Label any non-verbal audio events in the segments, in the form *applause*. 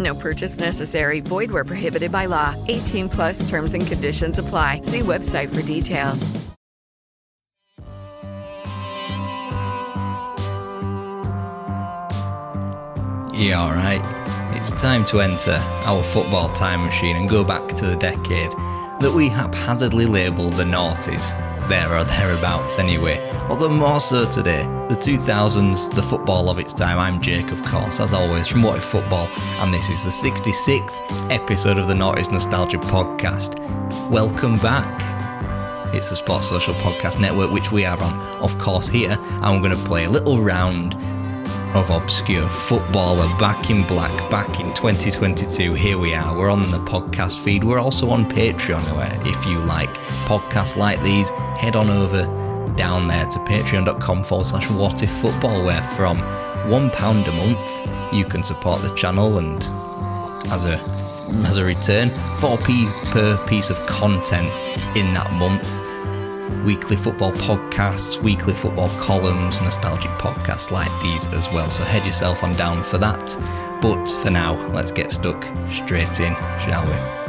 No purchase necessary. Void where prohibited by law. 18 plus terms and conditions apply. See website for details. Yeah, alright. It's time to enter our football time machine and go back to the decade that we haphazardly label the noughties. There or thereabouts, anyway. Although more so today, the 2000s, the football of its time. I'm Jake, of course, as always, from What If Football, and this is the 66th episode of the Noughties Nostalgia Podcast. Welcome back. It's the Sports Social Podcast Network, which we are on, of course, here, and we're going to play a little round of obscure footballer back in black back in 2022 here we are. We're on the podcast feed. We're also on patreon. Where if you like podcasts like these head on over down there to patreon.com forward slash what if football where from one pound a month you can support the channel and as a as a return 4p per piece of content in that month weekly football podcasts, weekly football columns, nostalgic podcasts like these as well. So head yourself on down for that. But for now, let's get stuck straight in, shall we?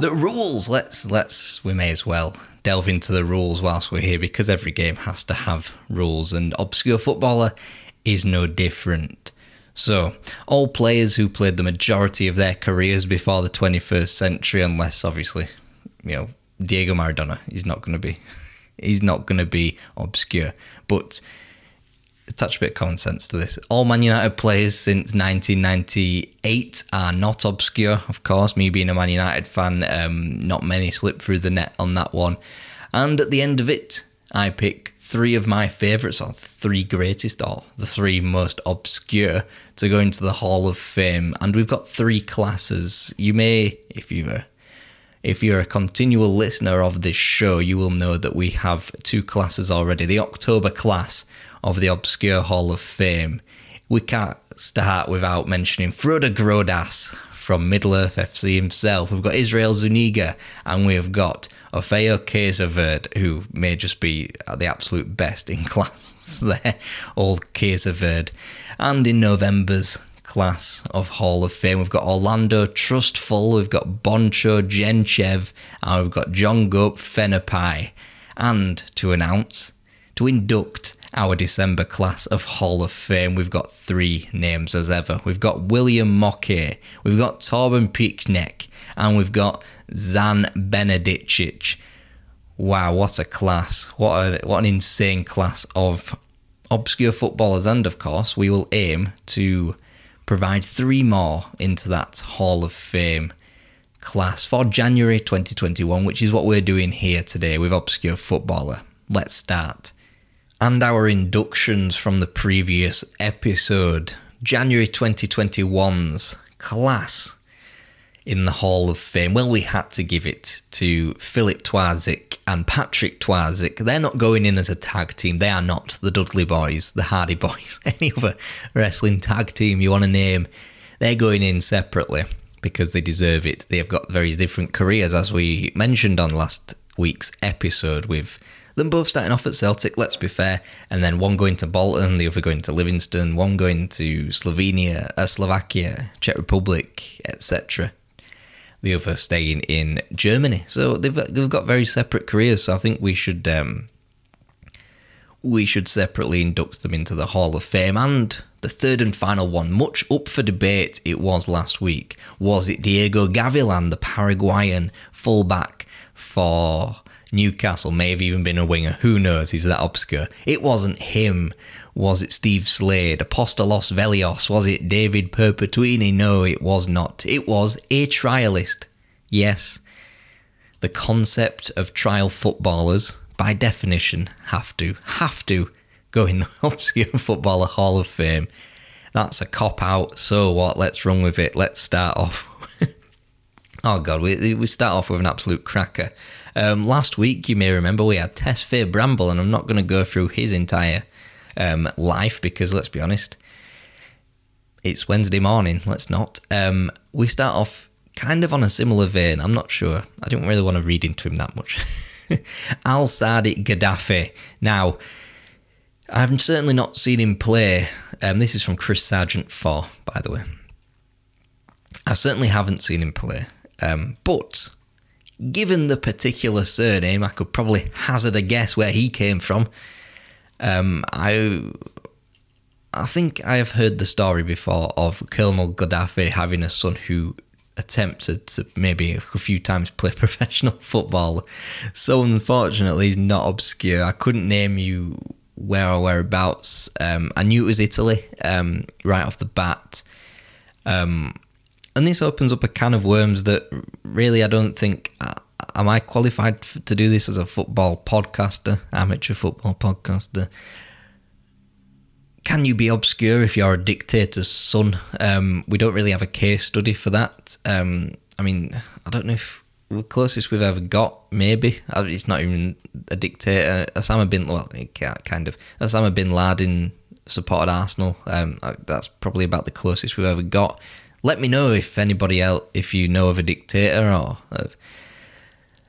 The rules. Let's let's we may as well delve into the rules whilst we're here because every game has to have rules and obscure footballer is no different. So, all players who played the majority of their careers before the 21st century, unless obviously, you know, Diego Maradona, he's not going to be, *laughs* he's not going to be obscure. But attach a bit of common sense to this. All Man United players since 1998 are not obscure, of course. Me being a Man United fan, um, not many slip through the net on that one. And at the end of it, I pick three of my favourites, or three greatest, or the three most obscure, to go into the Hall of Fame. And we've got three classes. You may, if you're if you're a continual listener of this show, you will know that we have two classes already. The October class of the Obscure Hall of Fame. We can't start without mentioning Frode Grodas from Middle Earth FC himself. We've got Israel Zuniga, and we have got Orfeo Keizerweerd, who may just be the absolute best in *laughs* class there, old Keizerweerd. And in November's class of Hall of Fame, we've got Orlando Trustfull, we've got Boncho Genchev, and we've got John Gope Fenepej. And to announce, to induct our December class of Hall of Fame, we've got three names as ever. We've got William Mocquet, we've got Torben Piechnik, and we've got Zan Benedicic. Wow, what a class. What, a, what an insane class of obscure footballers. And of course, we will aim to provide three more into that Hall of Fame class for January 2021, which is what we're doing here today with Obscure Footballer. Let's start. And our inductions from the previous episode, January 2021's class in the Hall of Fame? Well, we had to give it to Filip Twardzik and Patrik Twardzik. They're not going in as a tag team. They are not the Dudley Boys, the Hardy Boys, *laughs* any other wrestling tag team you want to name. They're going in separately because they deserve it. They have got very different careers, as we mentioned on last week's episode, with them both starting off at Celtic, let's be fair, and then one going to Bolton, the other going to Livingston, one going to Slovenia, uh, Slovakia, Czech Republic, etc the other staying in Germany. So they've they've got very separate careers. So I think we should um, we should separately induct them into the Hall of Fame. And the third and final one, much up for debate, it was last week. Was it Diego Gavilan, the Paraguayan fullback for Newcastle? May have even been a winger. Who knows? He's that obscure. It wasn't him was it Steve Slade? Apostolos Velios? Was it David Perpetuini? No, it was not. It was a trialist. Yes. The concept of trial footballers, by definition, have to, have to go in the *laughs* Obscure Footballer Hall of Fame. That's a cop out. So what? Let's run with it. Let's start off. Oh, God, we, we start off with an absolute cracker. Um, last week, you may remember, we had Tess Tesfaye Bramble, and I'm not going to go through his entire um, life because let's be honest, it's Wednesday morning. Let's not. Um, we start off kind of on a similar vein. I'm not sure. I don't really want to read into him that much. *laughs* Al Sadiq Gaddafi. Now, I've certainly not seen him play. Um, this is from Chris Sargent 4, by the way. I certainly haven't seen him play. Um, but given the particular surname, I could probably hazard a guess where he came from. Um, I I think I have heard the story before of Colonel Gaddafi having a son who attempted to maybe a few times play *laughs* professional football. So unfortunately, he's not obscure. I couldn't name you where or whereabouts. Um, I knew it was Italy um, right off the bat. Um, and this opens up a can of worms that really I don't think. Am I qualified to do this as a football podcaster, amateur football podcaster? Can you be obscure if you're a dictator's son? Um, we don't really have a case study for that. Um, I mean, I don't know if the closest we've ever got, maybe. It's not even a dictator. Osama bin, well, kind of. Osama bin Laden supported Arsenal. Um, that's probably about the closest we've ever got. Let me know if anybody else, if you know of a dictator or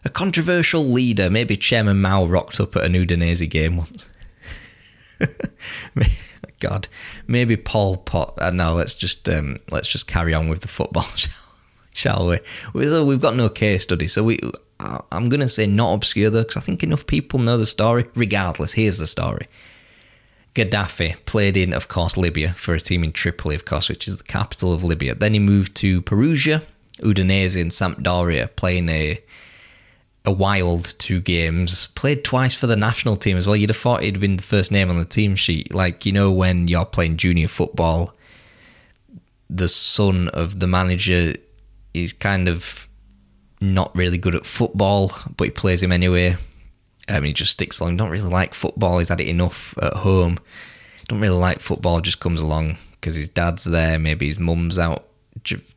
a controversial leader. Maybe Chairman Mao rocked up at an Udinese game once. *laughs* God, maybe Pol Pot. Uh, no, let's just um, let's just carry on with the football, *laughs* shall we? We've got no case study, so we. I'm going to say not obscure though, because I think enough people know the story. Regardless, here's the story. Gaddafi played in, of course, Libya for a team in Tripoli, of course, which is the capital of Libya. Then he moved to Perugia, Udinese, and Sampdoria, playing a a wild two games. Played twice for the national team as well. You'd have thought he'd been the first name on the team sheet. Like, you know, when you're playing junior football, the son of the manager is kind of not really good at football, but he plays him anyway. I mean, he just sticks along. Don't really like football. He's had it enough at home. Don't really like football. Just comes along because his dad's there. Maybe his mum's out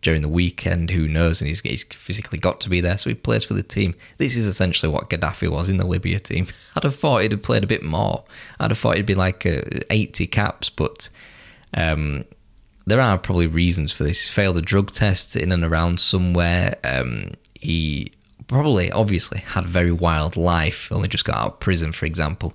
during the weekend. Who knows? And he's, he's physically got to be there, so he plays for the team. This is essentially what Gaddafi was in the Libya team. *laughs* I'd have thought he'd have played a bit more. I'd have thought he'd be like uh, 80 caps, but um, there are probably reasons for this. He failed a drug test in and around somewhere. Um, he probably, obviously, had a very wild life. Only just got out of prison, for example.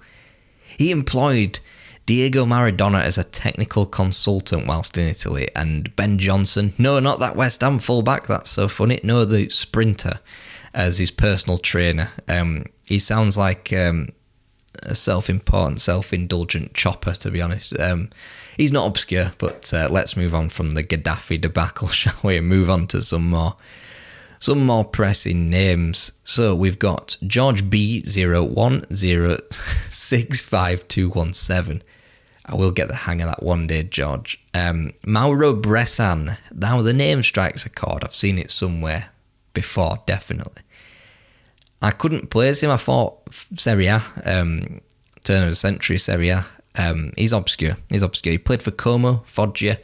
He employed Diego Maradona as a technical consultant whilst in Italy, and Ben Johnson, no, not that West Ham fullback, that's so funny, no, the sprinter, as his personal trainer. Um, he sounds like um, a self important, self indulgent chopper, to be honest. Um, he's not obscure, but uh, let's move on from the Gaddafi debacle, *laughs* shall we, and move on to some more some more pressing names. So we've got George B01065217. I will get the hang of that one day, George. Um, Mauro Bressan. Now, the name strikes a chord. I've seen it somewhere before, definitely. I couldn't place him. I thought Serie A, um, turn of the century Serie A. Um, he's obscure. He's obscure. He played for Como, Foggia,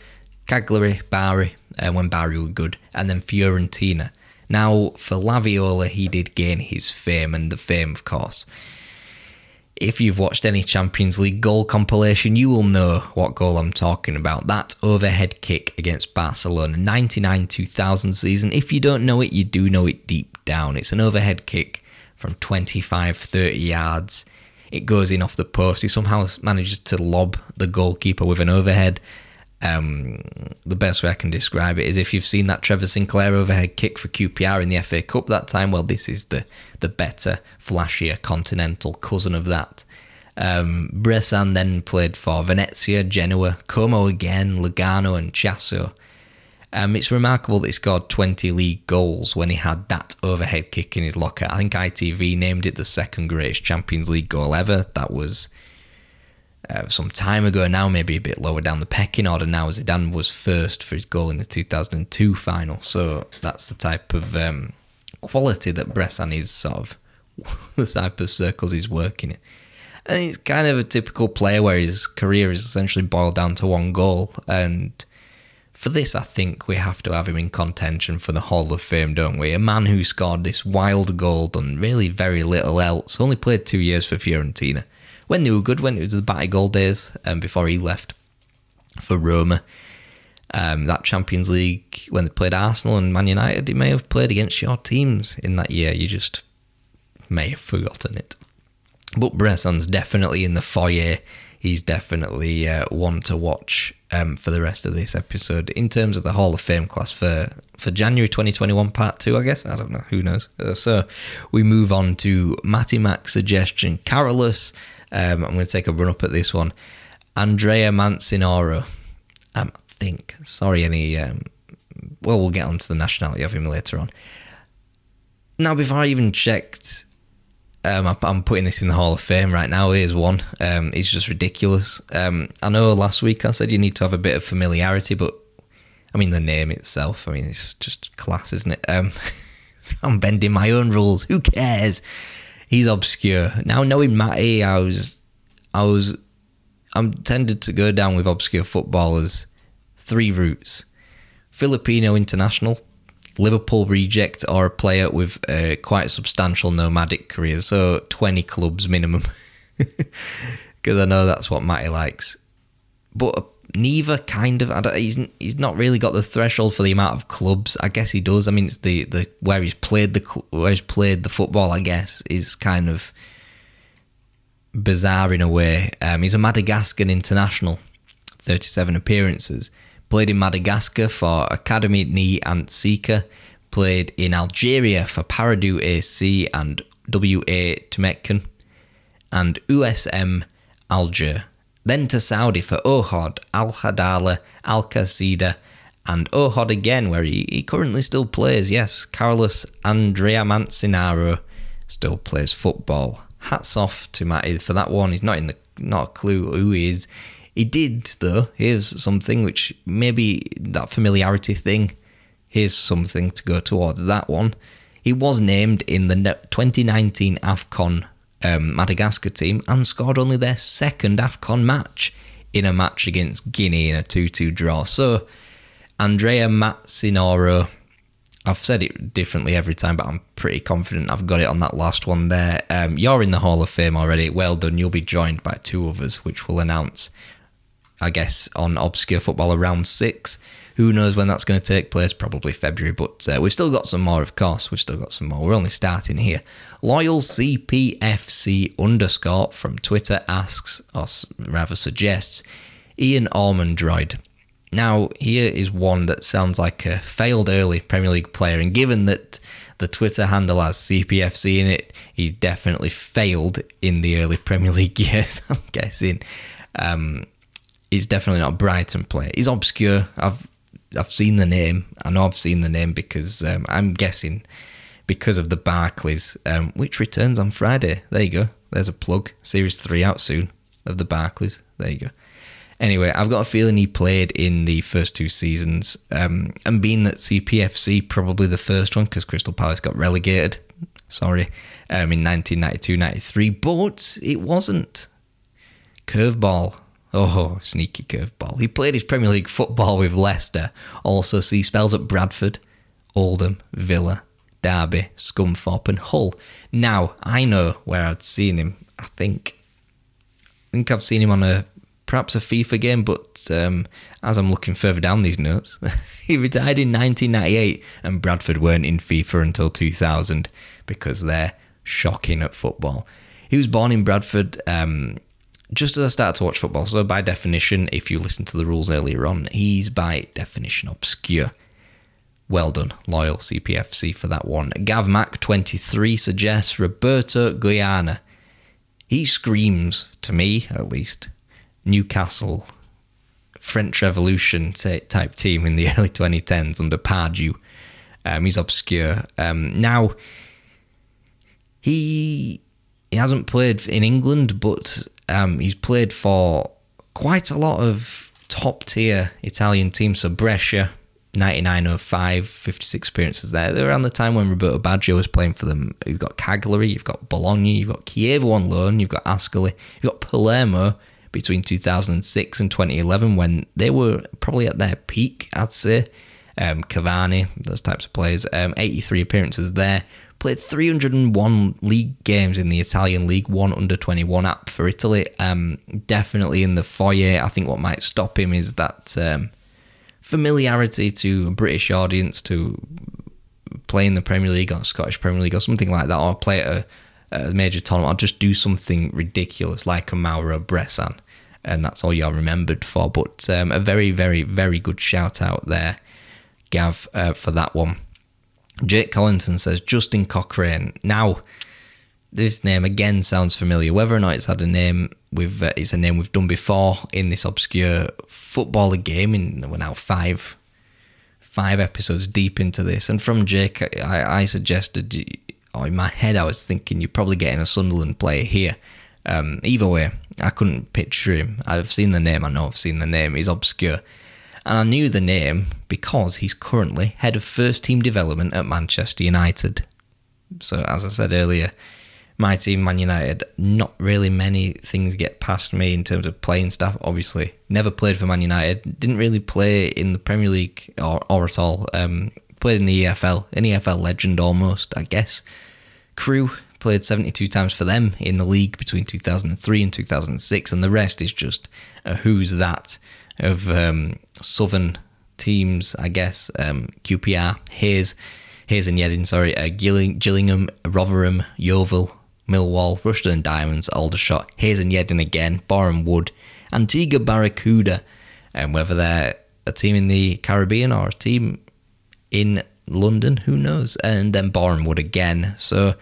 Cagliari, Bari, uh, when Bari were good, and then Fiorentina. Now, for La Viola, he did gain his fame, and the fame, of course. If you've watched any Champions League goal compilation, you will know what goal I'm talking about. That overhead kick against Barcelona, 99 2000 season. If you don't know it, you do know it deep down. It's an overhead kick from 25 30 yards. It goes in off the post. He somehow manages to lob the goalkeeper with an overhead. Um, the best way I can describe it is if you've seen that Trevor Sinclair overhead kick for QPR in the FA Cup that time, well, this is the the better, flashier continental cousin of that. Um, Bressan then played for Venezia, Genoa, Como again, Lugano, and Chiasso. Um, it's remarkable that he scored 20 league goals when he had that overhead kick in his locker. I think ITV named it the second greatest Champions League goal ever. That was uh, some time ago now, maybe a bit lower down the pecking order now. Zidane was first for his goal in the 2002 final. So that's the type of um, quality that Bressan is sort of *laughs* the type of circles he's working in. And he's kind of a typical player where his career is essentially boiled down to one goal. And for this, I think we have to have him in contention for the Hall of Fame, don't we? A man who scored this wild goal, done really very little else, only played two years for Fiorentina. When they were good, when it was the Batigol days, um, before he left for Roma. Um, that Champions League, when they played Arsenal and Man United, he may have played against your teams in that year. You just may have forgotten it. But Bressan's definitely in the foyer. He's definitely uh, one to watch um, for the rest of this episode. In terms of the Hall of Fame class for, for January 2021, part two, I guess. I don't know. Who knows? Uh, so we move on to Matty Mac's suggestion. Carolus, um, I'm going to take a run up at this one. Andrea Mancinaro. Um, I think. Sorry, any. Um, well, we'll get onto the nationality of him later on. Now, before I even checked um, I'm putting this in the Hall of Fame right now. Here's one. Um, it's just ridiculous. Um, I know last week I said you need to have a bit of familiarity, but I mean the name itself. I mean it's just class, isn't it? Um, *laughs* I'm bending my own rules. Who cares? He's obscure. Now knowing Matty, I was, I was, I'm tended to go down with obscure footballers. Three routes: Filipino international, Liverpool reject or a player with a quite substantial nomadic career, so 20 clubs minimum. *laughs* Because I know that's what Matty likes. But neither kind of. he's he's not really got the threshold for the amount of clubs. I guess he does. I mean, it's the, the where he's played the where he's played the football. I guess is kind of bizarre in a way. Um, he's a Madagascan international, 37 appearances. Played in Madagascar for Academy Ni Antsika. Played in Algeria for Paradou AC and WA Temecken. And USM Alger. Then to Saudi for Ohod, Al Hadala, Al Qasida, and Ohod again, where he, he currently still plays. Yes, Carlos Andrea Mancinaro still plays football. Hats off to Matty for that one. He's not in the not a clue who he is. He did, though. Here's something which maybe that familiarity thing. Here's something to go towards that one. He was named in the 2019 AFCON um, Madagascar team and scored only their second AFCON match in a match against Guinea in a 2 2 draw. So, Andriamatsinoro, I've said it differently every time, but I'm pretty confident I've got it on that last one there. Um, you're in the Hall of Fame already. Well done. You'll be joined by two others, which we'll announce I guess, on Obscure Football around six. Who knows when that's going to take place? Probably February, but uh, we've still got some more, of course. We've still got some more. We're only starting here. Loyal CPFC underscore from Twitter asks, or rather suggests, Ian Ormondroyd. Now, here is one that sounds like a failed early Premier League player, and given that the Twitter handle has CPFC in it, he's definitely failed in the early Premier League *laughs* years, I'm guessing. Um, he's definitely not a Brighton player. He's obscure. I've I've seen the name. I know I've seen the name because um, I'm guessing because of the Barclays, um, which returns on Friday. There you go. There's a plug. Series three out soon of the Barclays. There you go. Anyway, I've got a feeling he played in the first two seasons, um, and being that CPFC probably the first one because Crystal Palace got relegated. Sorry, um, in 1992-93, but it wasn't. Curveball Oh, sneaky curveball. He played his Premier League football with Leicester. Also, see spells at Bradford, Oldham, Villa, Derby, Scunthorpe, and Hull. Now, I know where I'd seen him. I think. I think I've seen him on a perhaps a FIFA game, but um, as I'm looking further down these notes, *laughs* he retired in 1998, and Bradford weren't in FIFA until 2000 because they're shocking at football. He was born in Bradford. Um, just as I started to watch football. So, by definition, if you listen to the rules earlier on, he's by definition obscure. Well done, loyal CPFC for that one. Gav Mac 23 suggests Roberto Guana. He screams, to me at least, Newcastle French Revolution type team in the *laughs* early 2010s under Pardew. Um, he's obscure. Um, now, he he hasn't played in England, but um, he's played for quite a lot of top tier Italian teams. So Brescia, 9905, 56 appearances there. They're around the time when Roberto Baggio was playing for them. You've got Cagliari, you've got Bologna, you've got Chievo on loan, you've got Ascoli, you've got Palermo between 2006 and 2011 when they were probably at their peak, I'd say. Um, Cavani, those types of players, um, 83 appearances there played 301 league games in the Italian League One under 21 app for Italy. Um, definitely in the foyer. I think what might stop him is that um, familiarity to a British audience to play in the Premier League or Scottish Premier League or something like that, or play at a, a major tournament, or just do something ridiculous like a Mauro Bressan. And that's all you're remembered for. But um, a very, very, very good shout out there, Gav, uh, for that one. Jake Collinson says Justin Cochrane. Now, this name again sounds familiar. Whether or not it's had a name, with uh, it's a name we've done before in this obscure footballer game. In we're now five five episodes deep into this, and from Jake, I, I suggested, or in my head, I was thinking you're probably getting a Sunderland player here. Um, either way, I couldn't picture him. I've seen the name. I know I've seen the name. He's obscure and I knew the name because he's currently head of first team development at Manchester United. So, as I said earlier, my team, Man United, not really many things get past me in terms of playing staff. Obviously, never played for Man United, didn't really play in the Premier League or, or at all. Um, played in the EFL, an EFL legend almost, I guess. Crewe played 72 times for them in the league between 2003 and 2006, and the rest is just a who's that of um, southern teams, I guess. Um, QPR, Hayes, Hayes and Yeading, sorry, uh, Gillingham, Rotherham, Yeovil, Millwall, Rushden and Diamonds, Aldershot, Hayes and Yeading again, Boreham Wood, Antigua Barracuda, and whether they're a team in the Caribbean or a team in London, who knows? And then Boreham Wood again. So,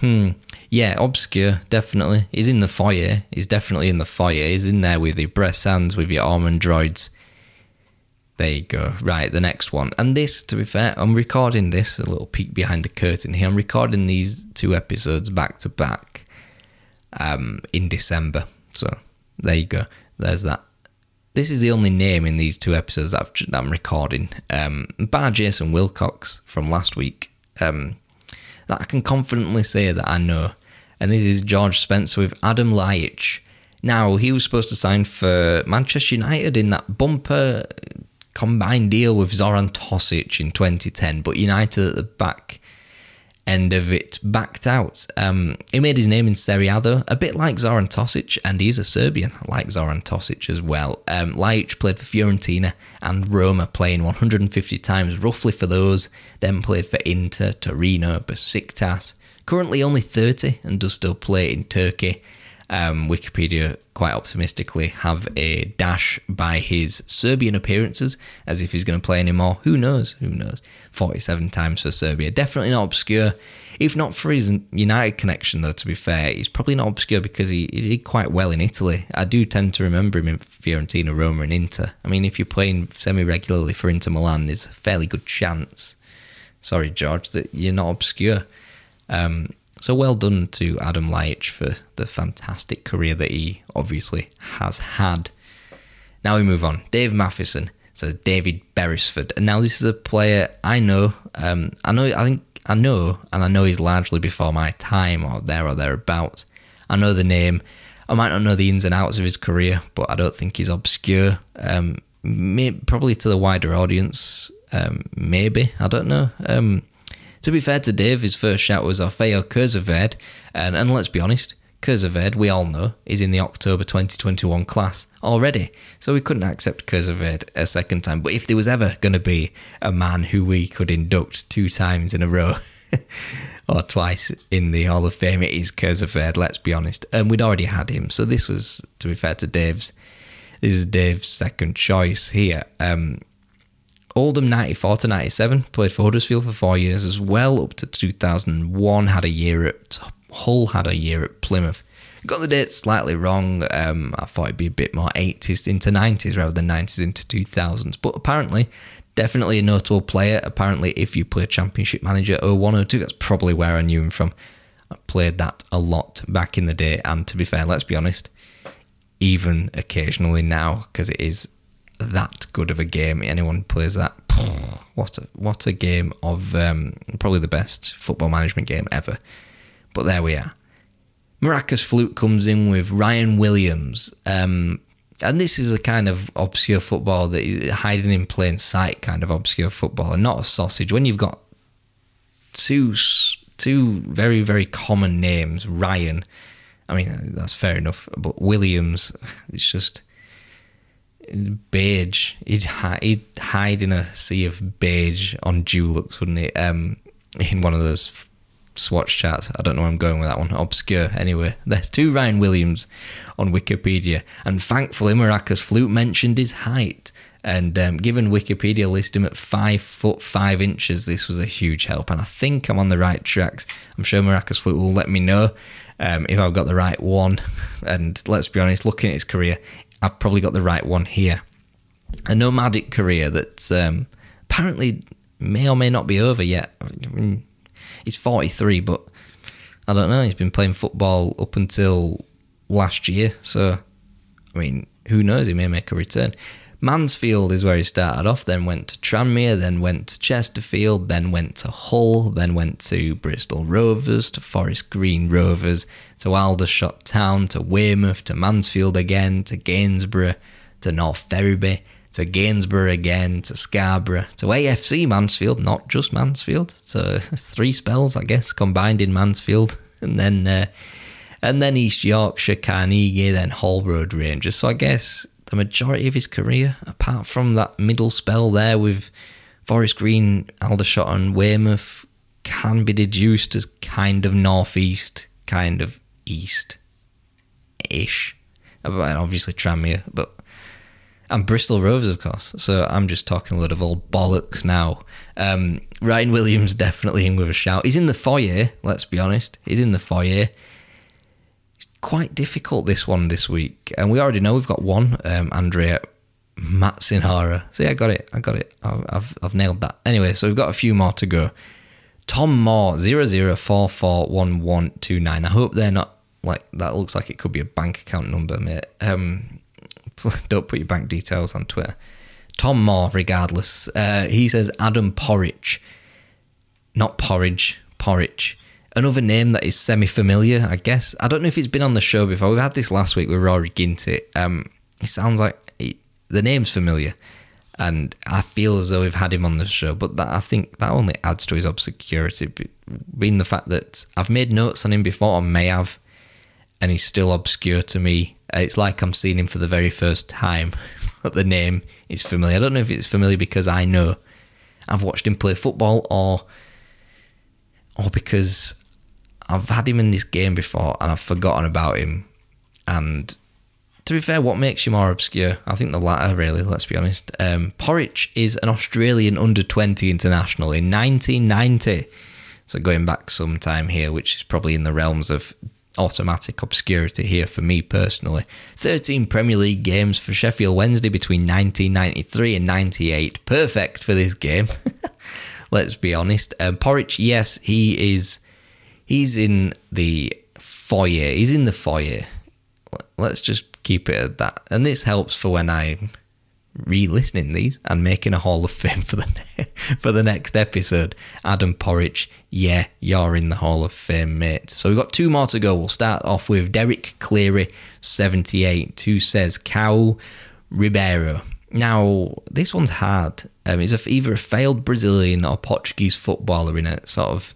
hmm, yeah, obscure, definitely. He's in the foyer. He's definitely in the foyer. He's in there with your Bressans, with your Ormondroyds. There you go. Right, the next one. And this, to be fair, I'm recording this, a little peek behind the curtain here. I'm recording these two episodes back to back um, in December. So there you go. There's that. This is the only name in these two episodes that, that I'm recording. Um, bar Jason Wilcox from last week. Um, that I can confidently say that I know. And this is George Spencer with Adam Ljajic. Now, he was supposed to sign for Manchester United in that bumper combined deal with Zoran Tosic in 2010, but United at the back end of it backed out. Um, he made his name in Serie A though, a bit like Zoran Tosic, and he's a Serbian like Zoran Tosic as well. Um, Ljajic played for Fiorentina and Roma, playing 150 times roughly for those. Then played for Inter, Torino, Besiktas. Currently only 30 and does still play in Turkey um, Wikipedia quite optimistically have a dash by his Serbian appearances as if he's going to play anymore. Who knows? Who knows? 47 times for Serbia. Definitely not obscure. If not for his United connection, though, to be fair, he's probably not obscure because he, he did quite well in Italy. I do tend to remember him in Fiorentina, Roma, and Inter. I mean, if you're playing semi regularly for Inter Milan, there's a fairly good chance, sorry, George, that you're not obscure. Um, so well done to Adam Leitch for the fantastic career that he obviously has had. Now we move on. Dave Matheson says David Beresford, and now this is a player I know. Um, I know. I think I know, and I know he's largely before my time or there or thereabouts. I know the name. I might not know the ins and outs of his career, but I don't think he's obscure. Um, may, probably to the wider audience, um, maybe. I don't know. Um, to be fair to Dave, his first shout was Orfeo Keizerweerd, and, and let's be honest, Keizerweerd, we all know, is in the October 2021 class already. So we couldn't accept Keizerweerd a second time. But if there was ever going to be a man who we could induct two times in a row, *laughs* or twice in the Hall of Fame, it is Keizerweerd, let's be honest. And we'd already had him. So this was, to be fair to Dave's, this is Dave's second choice here. Um, Oldham 94 to 97, played for Huddersfield for four years as well, up to 2001, had a year at Hull, had a year at Plymouth. Got the dates slightly wrong. Um, I thought it'd be a bit more 80s into 90s rather than 90s into 2000s, but apparently, definitely a notable player. Apparently, if you play Championship Manager 0102, that's probably where I knew him from. I played that a lot back in the day, and to be fair, let's be honest, even occasionally now, because it is that good of a game. Anyone plays that, *sniffs* what a what a game of um, probably the best football management game ever. But there we are. Maracas Flute comes in with Ryan Williams. Um, and this is a kind of obscure football that is hiding in plain sight kind of obscure football and not a sausage. When you've got two two very very common names, Ryan. I mean that's fair enough, but Williams, *laughs* it's just beige. He'd, hi- he'd hide in a sea of beige on Dulux, wouldn't he? Um, in one of those swatch charts. I don't know where I'm going with that one. Obscure. Anyway, *laughs* there's two Ryan Williams on Wikipedia, and thankfully Maracas Flute mentioned his height. And um, given Wikipedia list him at five foot five inches, this was a huge help. And I think I'm on the right tracks. I'm sure Maracas Flute will let me know um, if I've got the right one. *laughs* And let's be honest, looking at his career, I've probably got the right one here. A nomadic career that um, apparently may or may not be over yet. I mean, he's 43, but I don't know. He's been playing football up until last year, so I mean, who knows? He may make a return. Mansfield is where he started off, then went to Tranmere, then went to Chesterfield, then went to Hull, then went to Bristol Rovers, to Forest Green Rovers, to Aldershot Town, to Weymouth, to Mansfield again, to Gainsborough, to North Ferriby, to Gainsborough again, to Scarborough, to AFC Mansfield, not just Mansfield. So *laughs* three spells, I guess, combined in Mansfield, *laughs* and then uh, and then East Yorkshire, Carnegie, then Hall Road Rangers. So I guess the majority of his career, apart from that middle spell there with Forest Green, Aldershot, and Weymouth, can be deduced as kind of northeast, kind of east ish. And obviously Tranmere, but and Bristol Rovers, of course. So I'm just talking a lot of old bollocks now. Um, Ryan Williams definitely in with a shout. He's in the foyer. Let's be honest. He's in the foyer quite difficult this one this week, and we already know we've got one. Um, Andrea Matsinara. See, I got it. I got it. I've I've nailed that. Anyway, so we've got a few more to go. Tom Moore zero zero four four one one two nine. I hope they're not like that. Looks like it could be a bank account number, mate. Um, *laughs* don't put your bank details on Twitter. Tom Moore, regardless. Uh, he says Adam Porridge, not porridge, porridge another name that is semi familiar, I guess. I don't know if it's been on the show before. We've had this last week with Rory Ginty. Um, it sounds like the name's familiar, and I feel as though we've had him on the show. But that I think that only adds to his obscurity, being the fact that I've made notes on him before, or may have, and he's still obscure to me. It's like I'm seeing him for the very first time, *laughs* but the name is familiar. I don't know if it's familiar because I know I've watched him play football, or or because I've had him in this game before and I've forgotten about him. And to be fair, what makes you more obscure? I think the latter, really, let's be honest. Um, Porridge is an Australian under 20 international in 1990. So going back some time here, which is probably in the realms of automatic obscurity here for me personally. 13 Premier League games for Sheffield Wednesday between 1993 and 98. Perfect for this game. *laughs* Let's be honest. Um, Porridge, yes, he is he's in the foyer. He's in the foyer. Let's just keep it at that. And this helps for when I'm re-listening these and making a Hall of Fame for the *laughs* for the next episode. Adam Porridge, yeah, you're in the Hall of Fame, mate. So we've got two more to go. We'll start off with Derek Cleary, 78, who says Caio Ribeiro. Now, this one's hard. Um, he's a, either a failed Brazilian or Portuguese footballer in a sort of.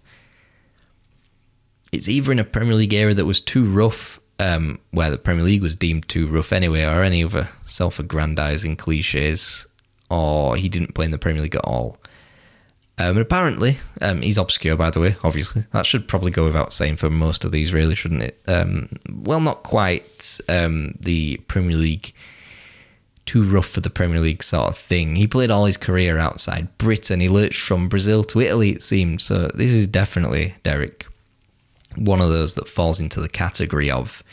It's either in a Premier League era that was too rough um, where the Premier League was deemed too rough anyway, or any other self aggrandizing cliches, or he didn't play in the Premier League at all. Um, and apparently, um, he's obscure, by the way, obviously. That should probably go without saying for most of these, really, shouldn't it? Um, well, not quite um, the Premier League, too rough for the Premier League sort of thing. He played all his career outside Britain. He lurched from Brazil to Italy, it seemed. So this is definitely Derek one of those that falls into the category of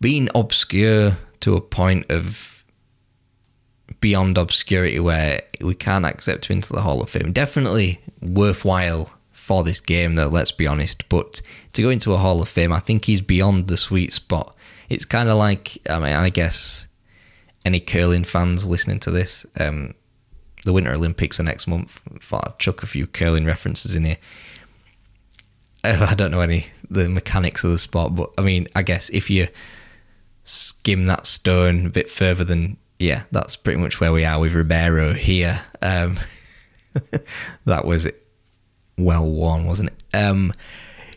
being obscure to a point of beyond obscurity where we can't accept him into the Hall of Fame. Definitely worthwhile for this game, though, let's be honest. But to go into a Hall of Fame, I think he's beyond the sweet spot. It's kind of like, I mean, I guess any curling fans listening to this, um, the Winter Olympics are next month. Thought I'd chuck a few curling references in here. *laughs* I don't know any the mechanics of the sport, but I mean, I guess if you skim that stone a bit further than yeah, that's pretty much where we are with Ribeiro here. Um, *laughs* that was. Well worn, wasn't it? Um,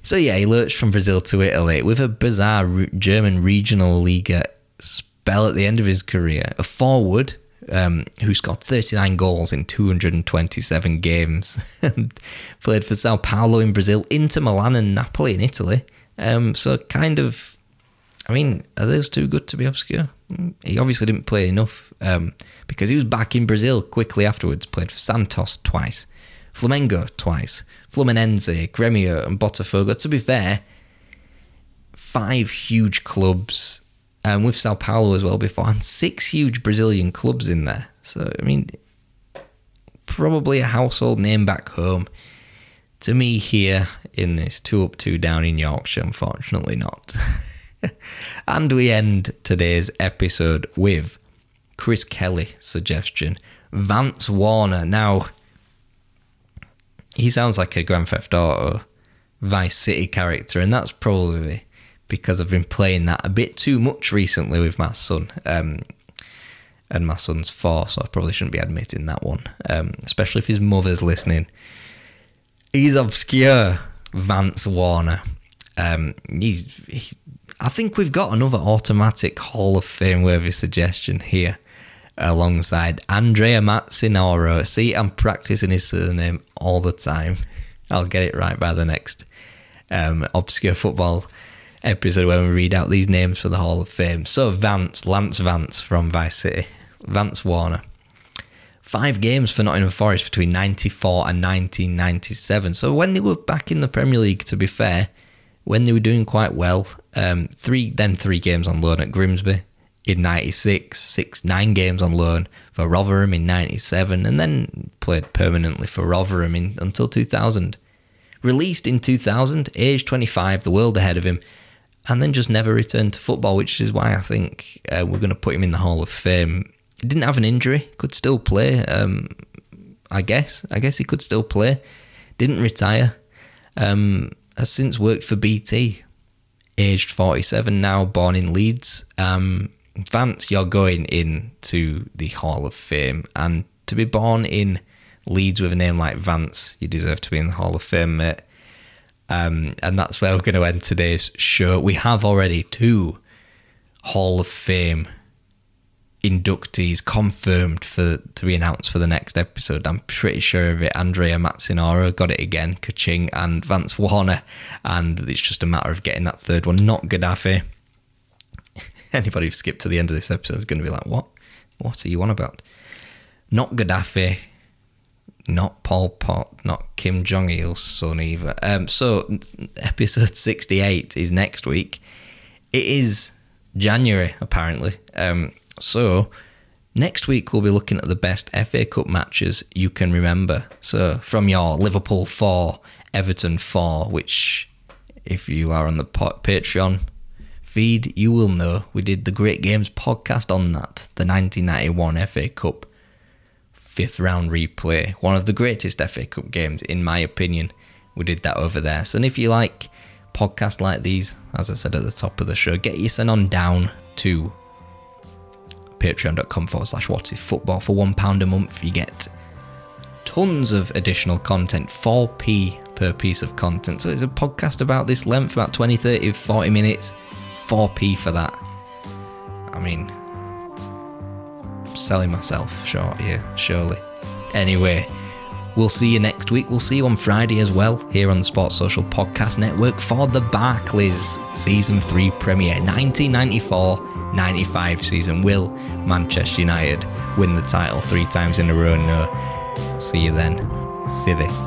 so yeah, he lurched from Brazil to Italy with a bizarre German regional Liga spell at the end of his career. A forward um, who scored 39 goals in 227 games, *laughs* played for Sao Paulo in Brazil, Inter Milan, and Napoli in Italy. Um, so, kind of, I mean, are those too good to be obscure? Mm, he obviously didn't play enough um, because he was back in Brazil quickly afterwards. Played for Santos twice, Flamengo twice, Fluminense, Gremio, and Botafogo. To be fair, five huge clubs um, with Sao Paulo as well before, and six huge Brazilian clubs in there. So, I mean, probably a household name back home. To me, here in this two up, two down in Yorkshire, unfortunately not. *laughs* and we end today's episode with Chris Kelly suggestion Vance Warner. Now, he sounds like a Grand Theft Auto Vice City character, and that's probably because I've been playing that a bit too much recently with my son. Um, and my son's four, so I probably shouldn't be admitting that one, um, especially if his mother's listening. He's obscure, Vance Warner. Um, he's, he, I think we've got another automatic Hall of Fame worthy suggestion here alongside Andrea Mazzinaro. See, I'm practicing his surname all the time. *laughs* I'll get it right by the next um, obscure football episode when we read out these names for the Hall of Fame. So Vance, Lance Vance from Vice City, Vance Warner. Five games for Nottingham Forest between 94 and 1997. So when they were back in the Premier League, to be fair, when they were doing quite well, um, three then three games on loan at Grimsby in 96, six, nine games on loan for Rotherham in 97, and then played permanently for Rotherham in, until 2000. Released in 2000, age 25, the world ahead of him, and then just never returned to football, which is why I think uh, we're going to put him in the Hall of Fame. He didn't have an injury, could still play. Um, I guess. I guess he could still play. Didn't retire. Um, has since worked for BT. Aged 47 now, born in Leeds. Um, Vance, you're going into the Hall of Fame. And to be born in Leeds with a name like Vance, you deserve to be in the Hall of Fame, mate. Um, and that's where we're going to end today's show. We have already two Hall of Fame inductees confirmed for to be announced for the next episode. I'm pretty sure of it. Andrea Mazzinaro got it again, Kaching and Vance Warner, and it's just a matter of getting that third one. Not Gaddafi. *laughs* Anybody who skipped to the end of this episode is going to be like, "What? What are you on about?" Not Gaddafi not Pol Pot, not Kim Jong Il's son either. Um, so episode sixty-eight is next week. It is January apparently. Um, so next week we'll be looking at the best FA Cup matches you can remember. So from your Liverpool four, Everton four, which if you are on the Patreon feed, you will know we did the Great Games podcast on that, the 1991 FA Cup fifth round replay, one of the greatest FA Cup games, in my opinion. We did that over there. So, and if you like podcasts like these, as I said at the top of the show, get your son on down to patreon.com forward slash what if football for £1 a month. You get tons of additional content, 4p per piece of content. So it's a podcast about this length, about 20, 30, 40 minutes, 4p for that. I mean, selling myself short here, surely. Anyway, we'll see you next week. We'll see you on Friday as well here on the Sports Social Podcast Network for the Barclays Season 3 premiere. 1994 95 season. Will Manchester United win the title three times in a row? No. See you then. Silly. Sports